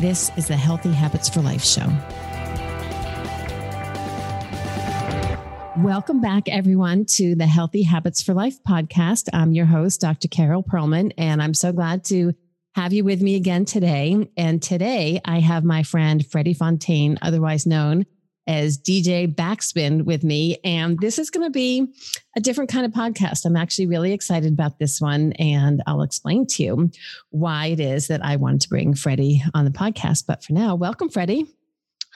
This is the Healthy Habits for Life show. Welcome back, everyone, to the Healthy Habits for Life podcast. I'm your host, Dr. Carol Perlman, and I'm so glad to have you with me again today. And today I have my friend Freddie Fontaine, otherwise known as DJ Backspin with me. And this is going to be a different kind of podcast. I'm actually really excited about this one. And I'll explain to you why it is that I wanted to bring Freddie on the podcast. But for now, welcome, Freddie.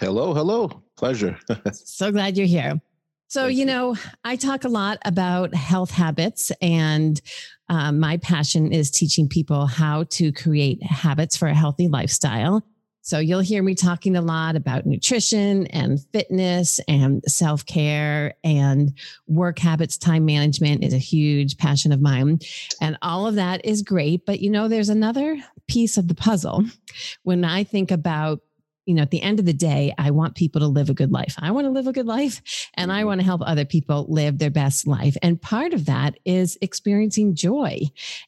Hello, hello. Pleasure. so glad you're here. So, you know, I talk a lot about health habits, and um, my passion is teaching people how to create habits for a healthy lifestyle. So you'll hear me talking a lot about nutrition and fitness and self care and work habits. Time management is a huge passion of mine. And all of that is great. But you know, there's another piece of the puzzle when I think about you know, at the end of the day, I want people to live a good life. I want to live a good life and I mm-hmm. want to help other people live their best life. And part of that is experiencing joy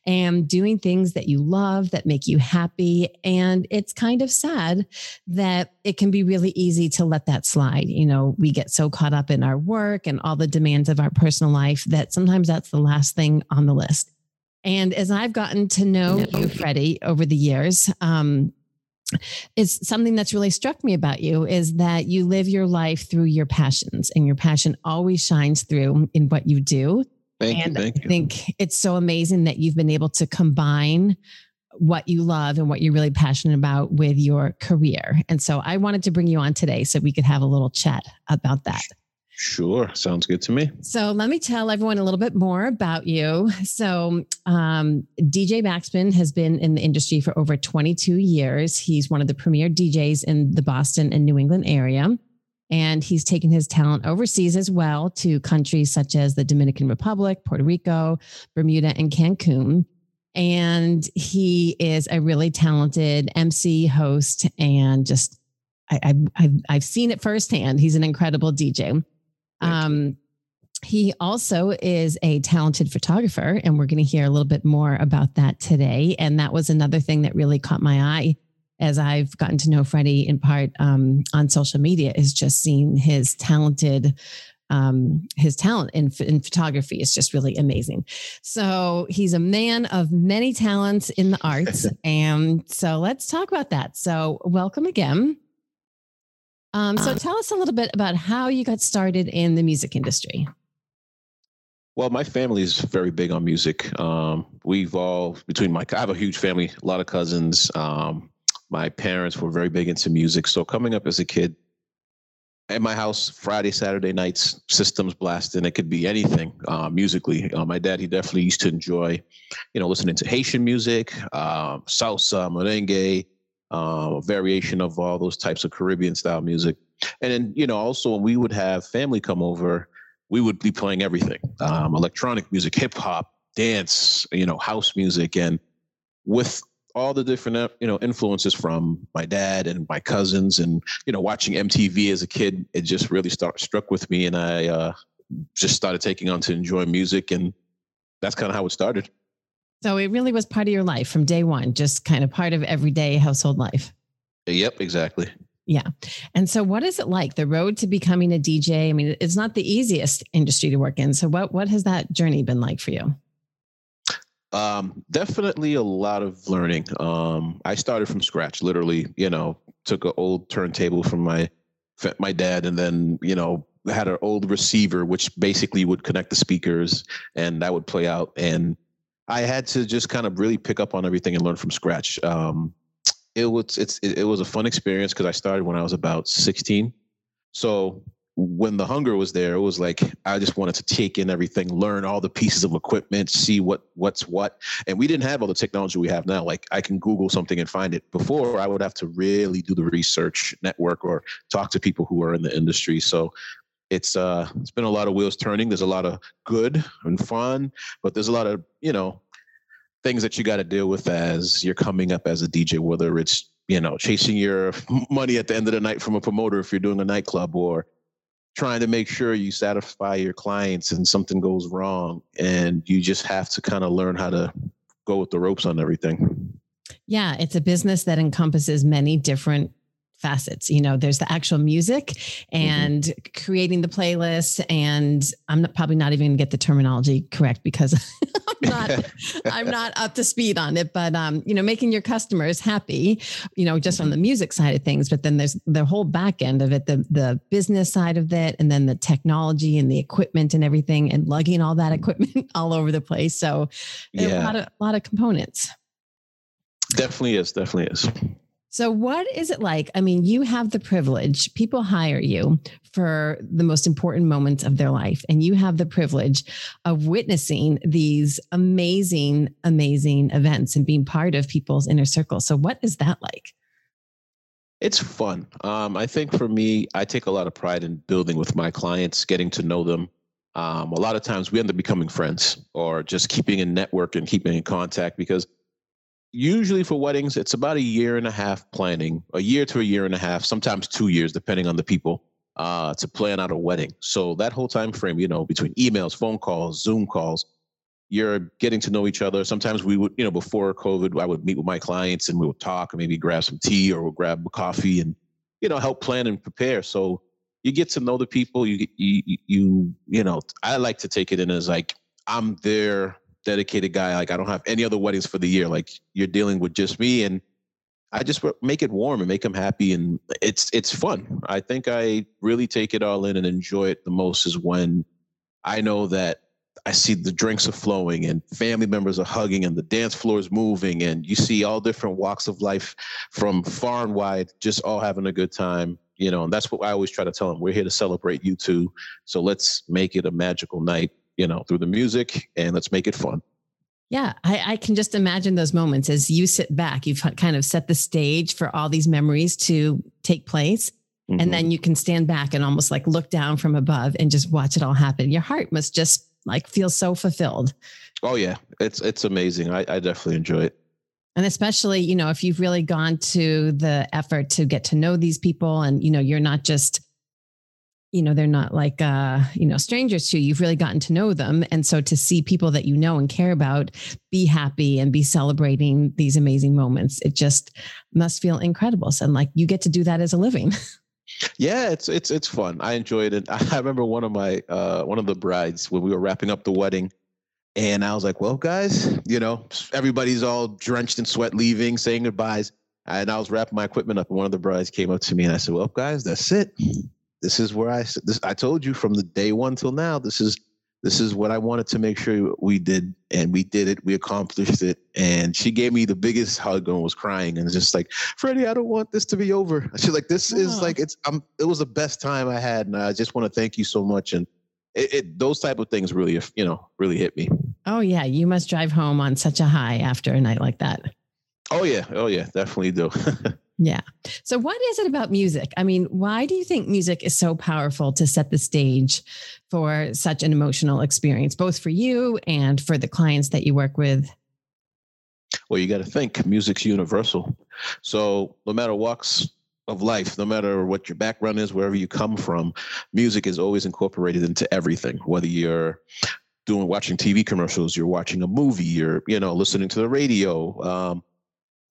and doing things that you love that make you happy. And it's kind of sad that it can be really easy to let that slide. You know, we get so caught up in our work and all the demands of our personal life that sometimes that's the last thing on the list. And as I've gotten to know you, Freddie, over the years, um, is something that's really struck me about you is that you live your life through your passions and your passion always shines through in what you do. Thank and you. Thank I think it's so amazing that you've been able to combine what you love and what you're really passionate about with your career. And so I wanted to bring you on today so we could have a little chat about that. Sure. Sounds good to me. So let me tell everyone a little bit more about you. So, um, DJ Backspin has been in the industry for over 22 years. He's one of the premier DJs in the Boston and New England area. And he's taken his talent overseas as well to countries such as the Dominican Republic, Puerto Rico, Bermuda, and Cancun. And he is a really talented MC host and just I, have I've seen it firsthand. He's an incredible DJ. Um, he also is a talented photographer, and we're going to hear a little bit more about that today. And that was another thing that really caught my eye as I've gotten to know Freddie in part um, on social media is just seeing his talented um, his talent in, in photography is just really amazing. So he's a man of many talents in the arts. and so let's talk about that. So welcome again. Um, so tell us a little bit about how you got started in the music industry. Well, my family is very big on music. Um, we've all between my I have a huge family, a lot of cousins. Um, my parents were very big into music. So coming up as a kid, at my house, Friday, Saturday nights, systems blasting. It could be anything uh, musically. Uh, my dad, he definitely used to enjoy, you know, listening to Haitian music, uh, salsa, merengue, uh, a variation of all those types of Caribbean style music. And then, you know, also when we would have family come over, we would be playing everything um, electronic music, hip hop, dance, you know, house music. And with all the different, uh, you know, influences from my dad and my cousins and, you know, watching MTV as a kid, it just really start, struck with me. And I uh, just started taking on to enjoy music. And that's kind of how it started. So it really was part of your life from day one, just kind of part of everyday household life. Yep, exactly. Yeah. And so what is it like the road to becoming a DJ? I mean, it's not the easiest industry to work in. So what what has that journey been like for you? Um, definitely a lot of learning. Um, I started from scratch, literally, you know, took an old turntable from my my dad, and then you know had an old receiver which basically would connect the speakers, and that would play out. And I had to just kind of really pick up on everything and learn from scratch. Um, it was it's it, it was a fun experience because I started when I was about 16. So when the hunger was there, it was like I just wanted to take in everything, learn all the pieces of equipment, see what what's what. And we didn't have all the technology we have now. Like I can Google something and find it. Before I would have to really do the research, network, or talk to people who are in the industry. So it's uh it's been a lot of wheels turning. There's a lot of good and fun, but there's a lot of you know things that you got to deal with as you're coming up as a DJ, whether it's you know chasing your money at the end of the night from a promoter if you're doing a nightclub or trying to make sure you satisfy your clients and something goes wrong and you just have to kind of learn how to go with the ropes on everything yeah it's a business that encompasses many different facets you know there's the actual music mm-hmm. and mm-hmm. creating the playlist and i'm not, probably not even going to get the terminology correct because i'm not i'm not up to speed on it but um you know making your customers happy you know just on the music side of things but then there's the whole back end of it the the business side of it and then the technology and the equipment and everything and lugging all that equipment all over the place so yeah. a lot of a lot of components definitely is definitely is so, what is it like? I mean, you have the privilege, people hire you for the most important moments of their life, and you have the privilege of witnessing these amazing, amazing events and being part of people's inner circle. So, what is that like? It's fun. Um, I think for me, I take a lot of pride in building with my clients, getting to know them. Um, a lot of times we end up becoming friends or just keeping in network and keeping in contact because usually for weddings, it's about a year and a half planning, a year to a year and a half, sometimes two years, depending on the people, uh, to plan out a wedding. So that whole time frame, you know, between emails, phone calls, Zoom calls, you're getting to know each other. Sometimes we would, you know, before COVID, I would meet with my clients and we would talk and maybe grab some tea or we'll grab a coffee and, you know, help plan and prepare. So you get to know the people. You, you, you, you know, I like to take it in as like I'm there dedicated guy. Like I don't have any other weddings for the year. Like you're dealing with just me, and I just make it warm and make them happy, and it's it's fun. I think I really take it all in and enjoy it the most is when I know that I see the drinks are flowing and family members are hugging and the dance floor is moving and you see all different walks of life from far and wide just all having a good time you know and that's what i always try to tell them we're here to celebrate you too so let's make it a magical night you know, through the music and let's make it fun. Yeah, I, I, can just imagine those moments as you sit back. You've kind of set the stage for all these memories to take place. Mm-hmm. And then you can stand back and almost like look down from above and just watch it all happen. Your heart must just like feel so fulfilled. Oh yeah, it's it's amazing. I, I definitely enjoy it. And especially, you know, if you've really gone to the effort to get to know these people and, you know, you're not just you know they're not like uh you know strangers to you. You've really gotten to know them. And so to see people that you know and care about be happy and be celebrating these amazing moments it just must feel incredible. So like you get to do that as a living. Yeah it's it's it's fun. I enjoyed it. I remember one of my uh one of the brides when we were wrapping up the wedding and i was like well guys you know everybody's all drenched in sweat leaving saying goodbyes. And i was wrapping my equipment up and one of the brides came up to me and i said well guys that's it this is where I this I told you from the day one till now. This is this is what I wanted to make sure we did, and we did it. We accomplished it. And she gave me the biggest hug and was crying and just like, Freddie, I don't want this to be over. She's like, this is like it's. I'm. It was the best time I had, and I just want to thank you so much. And it, it those type of things really, you know, really hit me. Oh yeah, you must drive home on such a high after a night like that. Oh yeah, oh yeah, definitely do. Yeah. So, what is it about music? I mean, why do you think music is so powerful to set the stage for such an emotional experience, both for you and for the clients that you work with? Well, you got to think music's universal. So, no matter walks of life, no matter what your background is, wherever you come from, music is always incorporated into everything, whether you're doing watching TV commercials, you're watching a movie, you're, you know, listening to the radio. Um,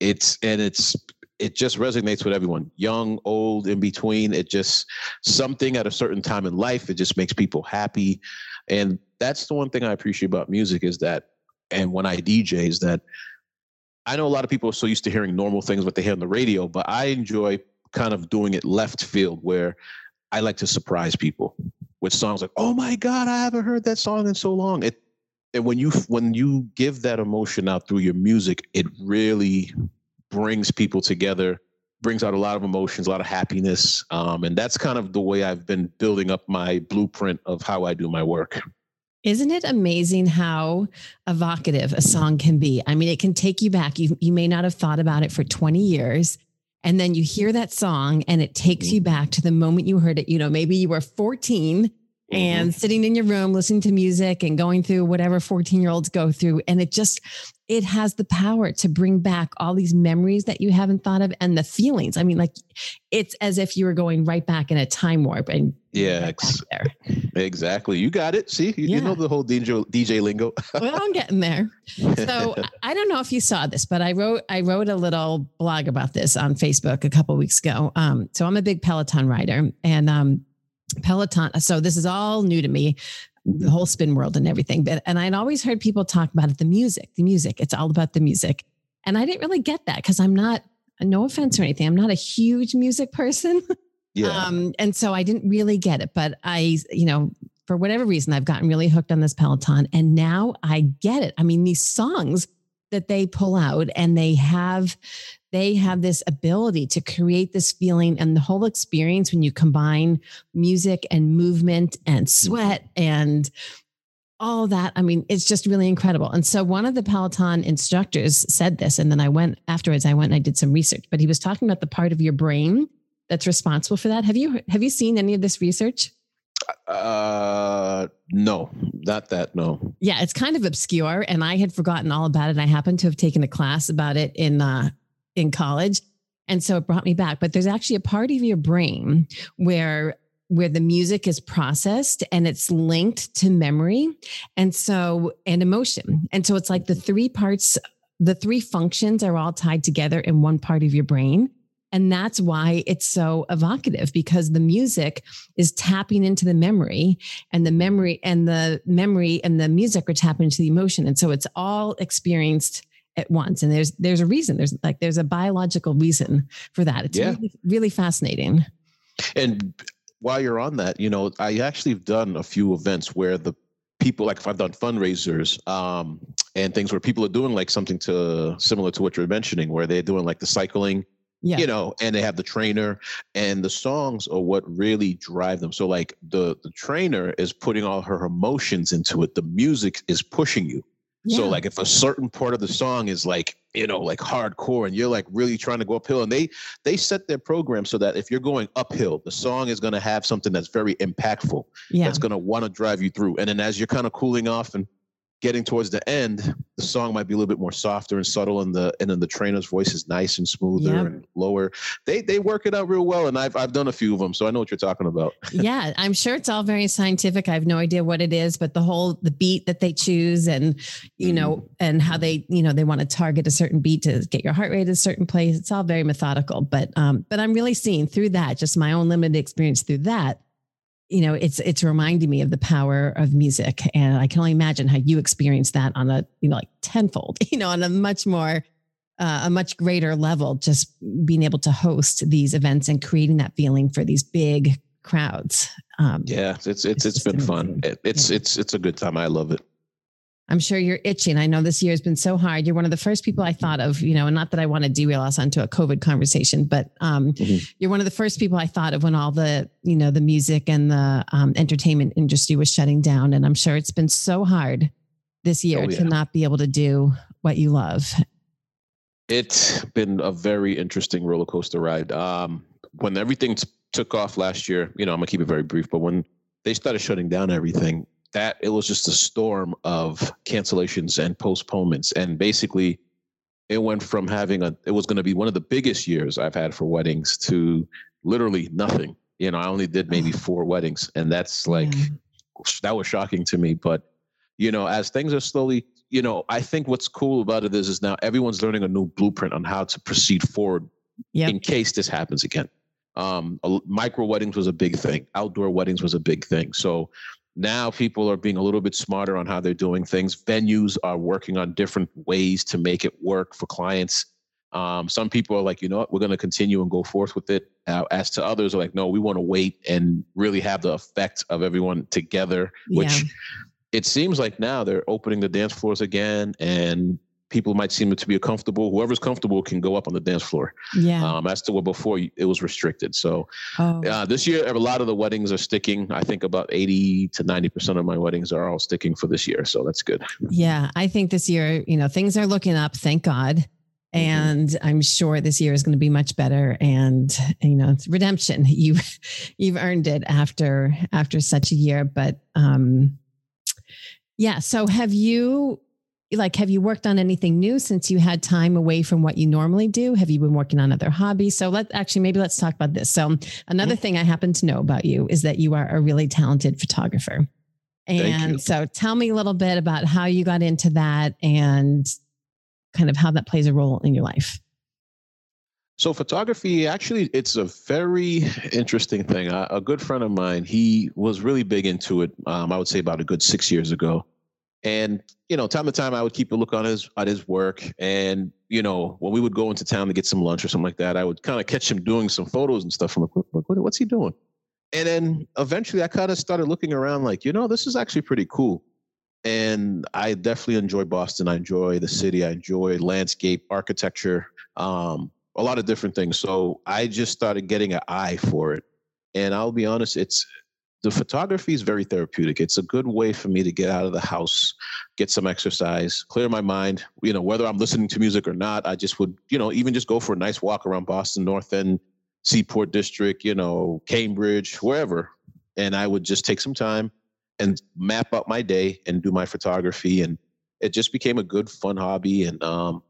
it's and it's it just resonates with everyone young old in between it just something at a certain time in life it just makes people happy and that's the one thing i appreciate about music is that and when i dj is that i know a lot of people are so used to hearing normal things what they hear on the radio but i enjoy kind of doing it left field where I like to surprise people with songs like, "Oh my God, I haven't heard that song in so long." It and when you when you give that emotion out through your music, it really brings people together, brings out a lot of emotions, a lot of happiness, um, and that's kind of the way I've been building up my blueprint of how I do my work. Isn't it amazing how evocative a song can be? I mean, it can take you back. You, you may not have thought about it for 20 years. And then you hear that song and it takes you back to the moment you heard it. You know, maybe you were 14 and mm-hmm. sitting in your room listening to music and going through whatever 14 year olds go through and it just it has the power to bring back all these memories that you haven't thought of and the feelings. I mean like it's as if you were going right back in a time warp and yeah right ex- exactly. You got it. See? You, yeah. you know the whole dj dj lingo. Well i'm getting there. So i don't know if you saw this but i wrote i wrote a little blog about this on facebook a couple weeks ago. Um, so i'm a big peloton rider and um, Peloton. So this is all new to me, the whole spin world and everything. But and I'd always heard people talk about it, the music, the music. It's all about the music. And I didn't really get that because I'm not, no offense or anything, I'm not a huge music person. Yeah. Um, and so I didn't really get it. But I, you know, for whatever reason, I've gotten really hooked on this Peloton. And now I get it. I mean, these songs that they pull out and they have they have this ability to create this feeling and the whole experience when you combine music and movement and mm-hmm. sweat and all that. I mean, it's just really incredible. And so one of the Peloton instructors said this, and then I went afterwards, I went and I did some research, but he was talking about the part of your brain that's responsible for that. Have you have you seen any of this research? Uh, no, not that. No. Yeah, it's kind of obscure, and I had forgotten all about it. I happened to have taken a class about it in uh, in college. And so it brought me back. But there's actually a part of your brain where where the music is processed and it's linked to memory and so and emotion. And so it's like the three parts, the three functions are all tied together in one part of your brain. And that's why it's so evocative because the music is tapping into the memory and the memory and the memory and the music are tapping into the emotion. And so it's all experienced at once and there's there's a reason there's like there's a biological reason for that it's yeah. really, really fascinating and while you're on that you know i actually have done a few events where the people like if i've done fundraisers um, and things where people are doing like something to similar to what you're mentioning where they're doing like the cycling yeah. you know and they have the trainer and the songs are what really drive them so like the the trainer is putting all her emotions into it the music is pushing you yeah. So like if a certain part of the song is like, you know, like hardcore and you're like really trying to go uphill and they they set their program so that if you're going uphill, the song is going to have something that's very impactful. Yeah. That's going to want to drive you through. And then as you're kind of cooling off and getting towards the end, the song might be a little bit more softer and subtle, and the and then the trainer's voice is nice and smoother yep. and lower. They they work it out real well, and I've I've done a few of them, so I know what you're talking about. yeah, I'm sure it's all very scientific. I have no idea what it is, but the whole the beat that they choose, and you mm know, and how they you know they want to target a certain beat to get your heart rate a certain place. It's all very methodical, but um, but I'm really seeing through that, just my own limited experience through that you know it's it's reminding me of the power of music. And i can only imagine how you experience that on a you know like tenfold you know on a much more uh, a much greater level just being able to host these events and creating that feeling for these big crowds. Um, yeah it's it's it's, it's been fun. it, it's yeah. it's it's a good time. I love it I'm sure you're itching. I know this year has been so hard. You're one of the first people I thought of, you know, and not that I want to derail us onto a COVID conversation, but um, mm-hmm. you're one of the first people I thought of when all the, you know, the music and the um, entertainment industry was shutting down. And I'm sure it's been so hard this year oh, yeah. to not be able to do what you love. It's been a very interesting roller coaster ride. Um, when everything t- took off last year, you know, I'm gonna keep it very brief, but when they started shutting down everything, that it was just a storm of cancellations and postponements. And basically it went from having a it was going to be one of the biggest years i've had for weddings to literally nothing. You know i only did maybe four weddings and that's like that was shocking to me. But you know as things are slowly you know i think what's cool about it is is now everyone's learning a new blueprint on how to proceed forward yep. in case this happens again. Um, micro weddings was a big thing. Outdoor weddings was a big thing. So now people are being a little bit smarter on how they're doing things. Venues are working on different ways to make it work for clients. Um, some people are like, you know what, we're going to continue and go forth with it. Uh, as to others are like, no, we want to wait and really have the effect of everyone together, which yeah. it seems like now they're opening the dance floors again and people might seem to be comfortable. Whoever's comfortable can go up on the dance floor. Yeah. Um, as to what before it was restricted. So oh. uh, this year, a lot of the weddings are sticking. I think about 80 to 90% of my weddings are all sticking for this year. So that's good. Yeah. I think this year, you know, things are looking up. Thank God. Mm-hmm. And I'm sure this year is going to be much better. And you know, it's redemption. You, you've earned it after after such a year. But um, yeah. So have you like have you worked on anything new since you had time away from what you normally do have you been working on other hobbies so let actually maybe let's talk about this so another mm-hmm. thing i happen to know about you is that you are a really talented photographer and so tell me a little bit about how you got into that and kind of how that plays a role in your life so photography, actually, it's a very interesting thing. a good friend of mine, he was really big into it. Um, I would say about a good six years ago, and you know, time to time, I would keep a look on his at his work. And you know, when we would go into town to get some lunch or something like that, I would kind of catch him doing some photos and stuff. I'm like, what, what, what's he doing? And then eventually, I kind of started looking around, like, you know, this is actually pretty cool. And I definitely enjoy Boston. I enjoy the city. I enjoy landscape, architecture, um, a lot of different things. So I just started getting an eye for it. And I'll be honest, it's the photography is very therapeutic. It's a good way for me to get out of the house, get some exercise, clear my mind. You know, whether I'm listening to music or not, I just would, you know, even just go for a nice walk around Boston North End, Seaport District, you know, Cambridge, wherever. And I would just take some time and map out my day and do my photography. And it just became a good, fun hobby. And um,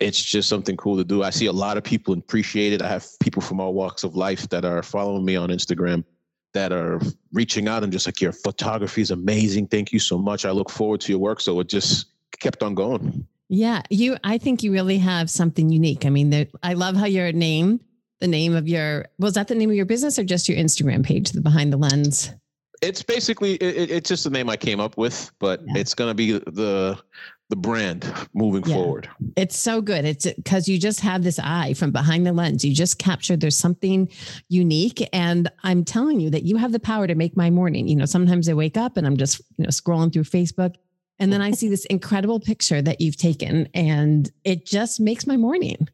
it's just something cool to do. I see a lot of people appreciate it. I have people from all walks of life that are following me on Instagram that are reaching out and just like your photography is amazing. Thank you so much. I look forward to your work. So it just kept on going. Yeah, you. I think you really have something unique. I mean, the, I love how your name, the name of your was that the name of your business or just your Instagram page, the Behind the Lens. It's basically it, it's just the name I came up with, but yeah. it's going to be the the brand moving yeah. forward. It's so good. It's because you just have this eye from behind the lens. You just captured there's something unique. And I'm telling you that you have the power to make my morning. You know, sometimes I wake up and I'm just, you know, scrolling through Facebook. And then I see this incredible picture that you've taken, and it just makes my morning.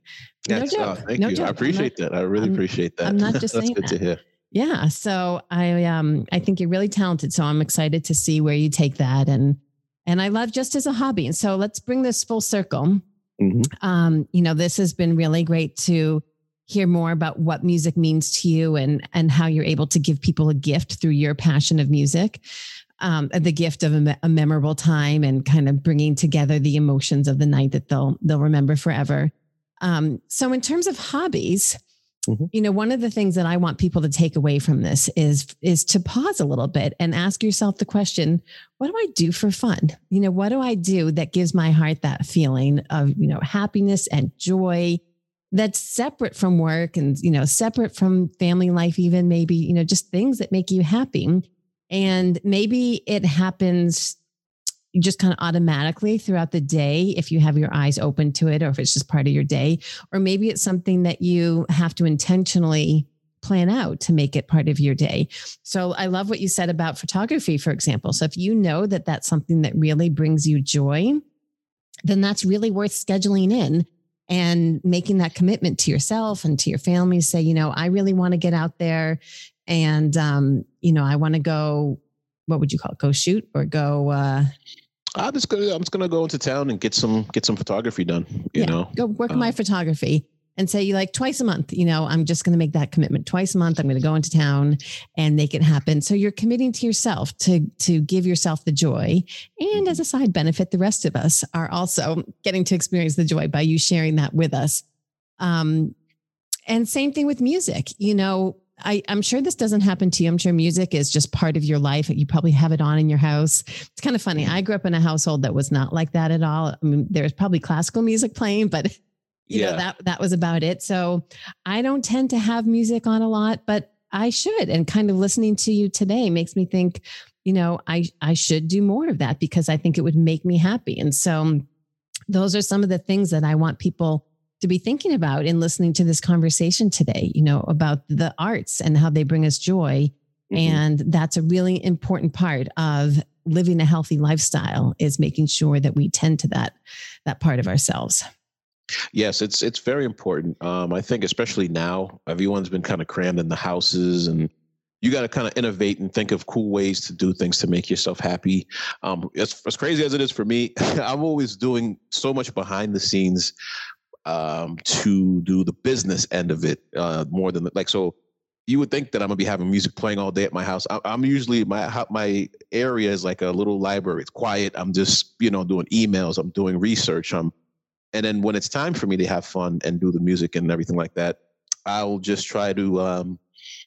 no joke. Uh, thank no you. Joke. I appreciate not, that. I really I'm, appreciate that. I'm not just saying good that. to hear. Yeah. So I um I think you're really talented. So I'm excited to see where you take that and and I love just as a hobby. And so let's bring this full circle. Mm-hmm. Um, you know, this has been really great to hear more about what music means to you and and how you're able to give people a gift through your passion of music. Um, the gift of a, a memorable time and kind of bringing together the emotions of the night that they'll they'll remember forever. Um, so, in terms of hobbies, Mm-hmm. You know, one of the things that I want people to take away from this is is to pause a little bit and ask yourself the question, what do I do for fun? You know, what do I do that gives my heart that feeling of, you know, happiness and joy that's separate from work and, you know, separate from family life even maybe, you know, just things that make you happy. And maybe it happens just kind of automatically throughout the day if you have your eyes open to it or if it's just part of your day or maybe it's something that you have to intentionally plan out to make it part of your day. So I love what you said about photography for example. So if you know that that's something that really brings you joy, then that's really worth scheduling in and making that commitment to yourself and to your family say, you know, I really want to get out there and um, you know, I want to go what would you call it? Go shoot or go uh I'm just gonna I'm just gonna go into town and get some get some photography done. You yeah, know, go work on my um, photography and say you like twice a month. You know, I'm just gonna make that commitment twice a month. I'm gonna go into town and make it happen. So you're committing to yourself to to give yourself the joy, and as a side benefit, the rest of us are also getting to experience the joy by you sharing that with us. Um, and same thing with music. You know, I, am sure this doesn't happen to you. I'm sure music is just part of your life. You probably have it on in your house. It's kind of funny. I grew up in a household that was not like that at all. I mean, there's probably classical music playing, but you yeah. know that that was about it. So I don't tend to have music on a lot, but I should. And kind of listening to you today makes me think, you know, I I should do more of that because I think it would make me happy. And so those are some of the things that I want people to be thinking about in listening to this conversation today, you know, about the arts and how they bring us joy. Mm-hmm. And that's a really important part of living a healthy lifestyle is making sure that we tend to that that part of ourselves. Yes, it's it's very important. Um, I think especially now, everyone's been kind of crammed in the houses, and you got to kind of innovate and think of cool ways to do things to make yourself happy. Um, as, as crazy as it is for me, I'm always doing so much behind the scenes um, to do the business end of it uh, more than like so. You would think that I'm gonna be having music playing all day at my house. I, I'm usually my my area is like a little library. It's quiet. I'm just you know doing emails. I'm doing research. I'm and then when it's time for me to have fun and do the music and everything like that, I'll just try to, um,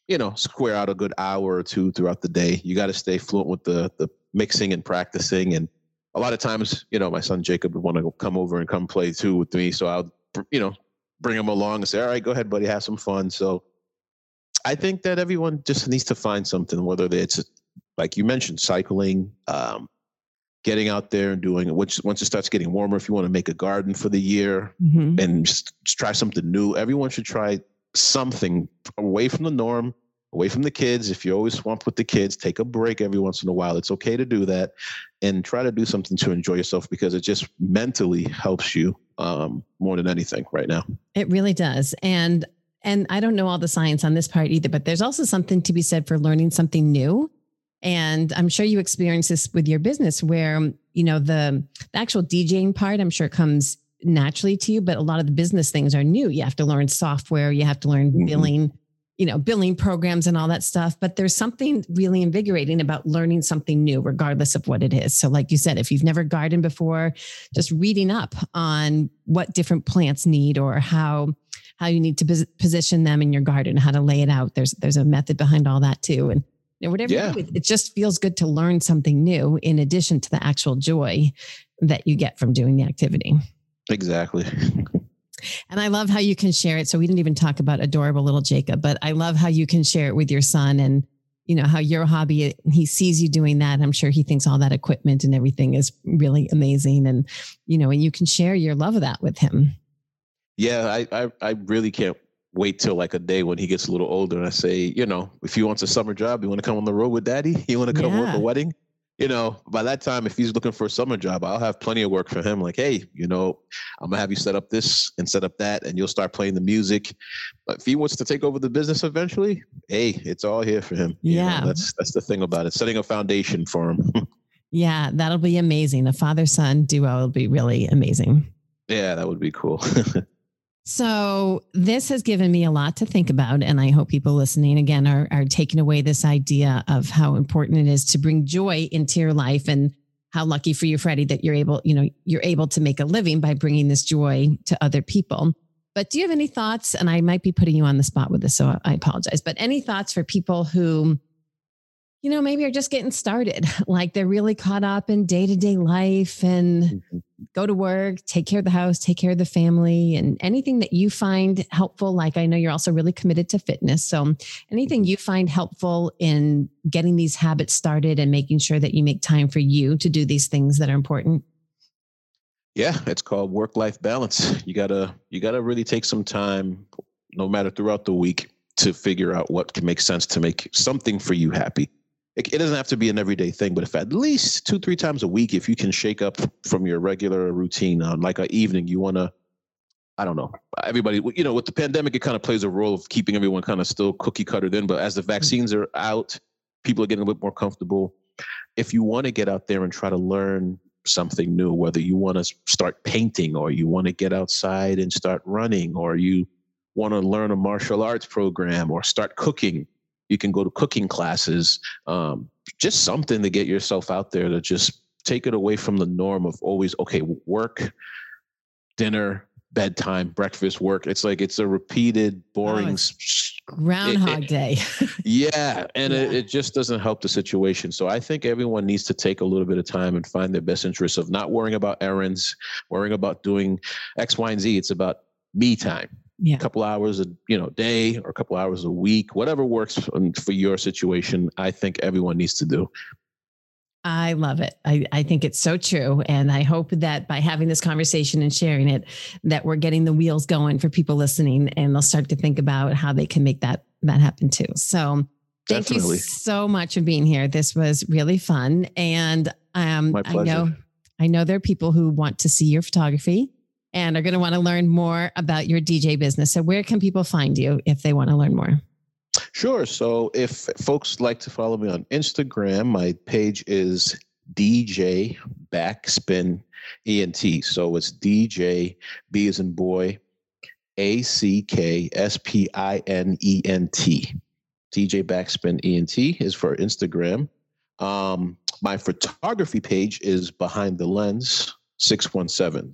you know, square out a good hour or two throughout the day. You got to stay fluent with the the mixing and practicing. And a lot of times, you know, my son Jacob would want to come over and come play too with me. So I'll, you know, bring them along and say, all right, go ahead, buddy, have some fun. So I think that everyone just needs to find something, whether it's like you mentioned, cycling, um, getting out there and doing it. Once, once it starts getting warmer, if you want to make a garden for the year mm-hmm. and just, just try something new, everyone should try something away from the norm, away from the kids. If you're always swamped with the kids, take a break every once in a while. It's okay to do that and try to do something to enjoy yourself because it just mentally helps you um, more than anything right now. It really does. And and I don't know all the science on this part either, but there's also something to be said for learning something new and I'm sure you experience this with your business where, you know, the, the actual DJing part, I'm sure comes naturally to you, but a lot of the business things are new. You have to learn software, you have to learn mm-hmm. You know, billing programs and all that stuff. But there's something really invigorating about learning something new, regardless of what it is. So, like you said, if you've never gardened before, just reading up on what different plants need or how how you need to position them in your garden, how to lay it out. There's there's a method behind all that too. And know, whatever yeah. do, it just feels good to learn something new in addition to the actual joy that you get from doing the activity. Exactly. and I love how you can share it. So we didn't even talk about adorable little Jacob, but I love how you can share it with your son and you know how your hobby he sees you doing that i'm sure he thinks all that equipment and everything is really amazing and you know and you can share your love of that with him yeah i i, I really can't wait till like a day when he gets a little older and I say, you know, if he wants a summer job, you want to come on the road with daddy? You want to come yeah. work a wedding? You know, by that time, if he's looking for a summer job, I'll have plenty of work for him. Like, hey, you know, I'm gonna have you set up this and set up that, and you'll start playing the music. But if he wants to take over the business eventually, hey, it's all here for him. Yeah, you know, that's that's the thing about it. Setting a foundation for him. yeah, that'll be amazing. A father son duo will be really amazing. Yeah, that would be cool. So this has given me a lot to think about. And I hope people listening again are, are taking away this idea of how important it is to bring joy into your life and how lucky for you, Freddie, that you're able, you know, you're able to make a living by bringing this joy to other people. But do you have any thoughts? And I might be putting you on the spot with this, so I apologize. But any thoughts for people who you know, maybe are just getting started. Like they're really caught up in day to day life and mm-hmm. go to work, take care of the house, take care of the family, and anything that you find helpful. Like I know you're also really committed to fitness. So anything you find helpful in getting these habits started and making sure that you make time for you to do these things that are important. Yeah, it's called work life balance. You gotta you gotta really take some time, no matter throughout the week, to figure out what can make sense to make something for you happy it, it doesn't have to be an everyday thing, but if at least two, three times a week, if you can shake up from your regular routine on like an evening, you want to, I don't know, everybody, you know, with the pandemic, it kind of plays a role of keeping everyone kind of still cookie cutter then. But as the hmm. vaccines are out, people are getting a bit more comfortable. If you want to get out there and try to learn something new, whether you want to start painting or you want to get outside and start running or you want to learn a martial arts program or start cooking, you can go to cooking classes um, just something to get yourself out there to just take it away from the norm of always okay work dinner bedtime breakfast work. It's like it's a repeated boring oh, groundhog it, it, day. Yeah and yeah. It, it just doesn't help the situation. So i think everyone needs to take a little bit of time and find their best interests of not worrying about errands worrying about doing x y and z. It's about me time yeah. a couple hours a you know day or a couple hours a week whatever works for your situation i think everyone needs to do I love it. I, I think it's so true. And I hope that by having this conversation and sharing it, that we're getting the wheels going for people listening and they'll start to think about how they can make that that happen too. So thank Definitely. you so much for being here. This was really fun. And um I know I know there are people who want to see your photography and are going to want to learn more about your DJ business. So where can people find you if they want to learn more? Sure. So if folks like to follow me on Instagram, my page is DJ Backspin ENT. So it's DJ B as in boy, A C K S P I N E N T. DJ Backspin ENT is for Instagram. Um, my photography page is Behind the Lens 617.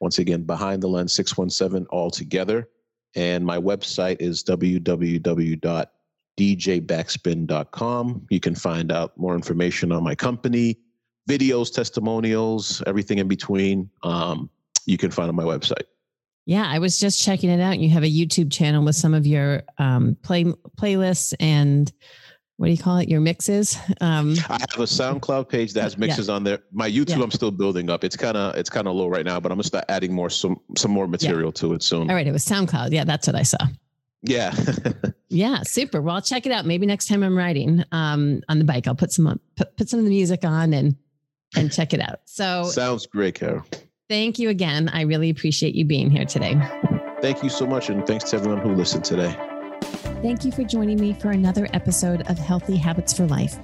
Once again, Behind the Lens 617 all together. And my website is www.djbackspin.com. You can find out more information on my company, videos, testimonials, everything in between. Um, you can find on my website. Yeah, I was just checking it out. You have a YouTube channel with some of your um, play playlists and what do you call it? Your mixes. Um, I have a SoundCloud page that has mixes yeah. on there. My YouTube, yeah. I'm still building up. It's kind of it's kind of low right now, but I'm gonna start adding more some some more material yeah. to it soon. All right, it was SoundCloud. Yeah, that's what I saw. Yeah. yeah, super. Well, I'll check it out. Maybe next time I'm riding um, on the bike, I'll put some put, put some of the music on and and check it out. So sounds great, Carol. Thank you again. I really appreciate you being here today. Thank you so much, and thanks to everyone who listened today. Thank you for joining me for another episode of Healthy Habits for Life.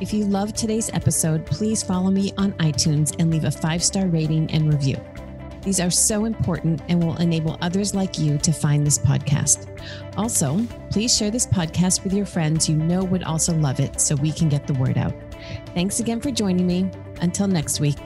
If you loved today's episode, please follow me on iTunes and leave a five star rating and review. These are so important and will enable others like you to find this podcast. Also, please share this podcast with your friends you know would also love it so we can get the word out. Thanks again for joining me. Until next week.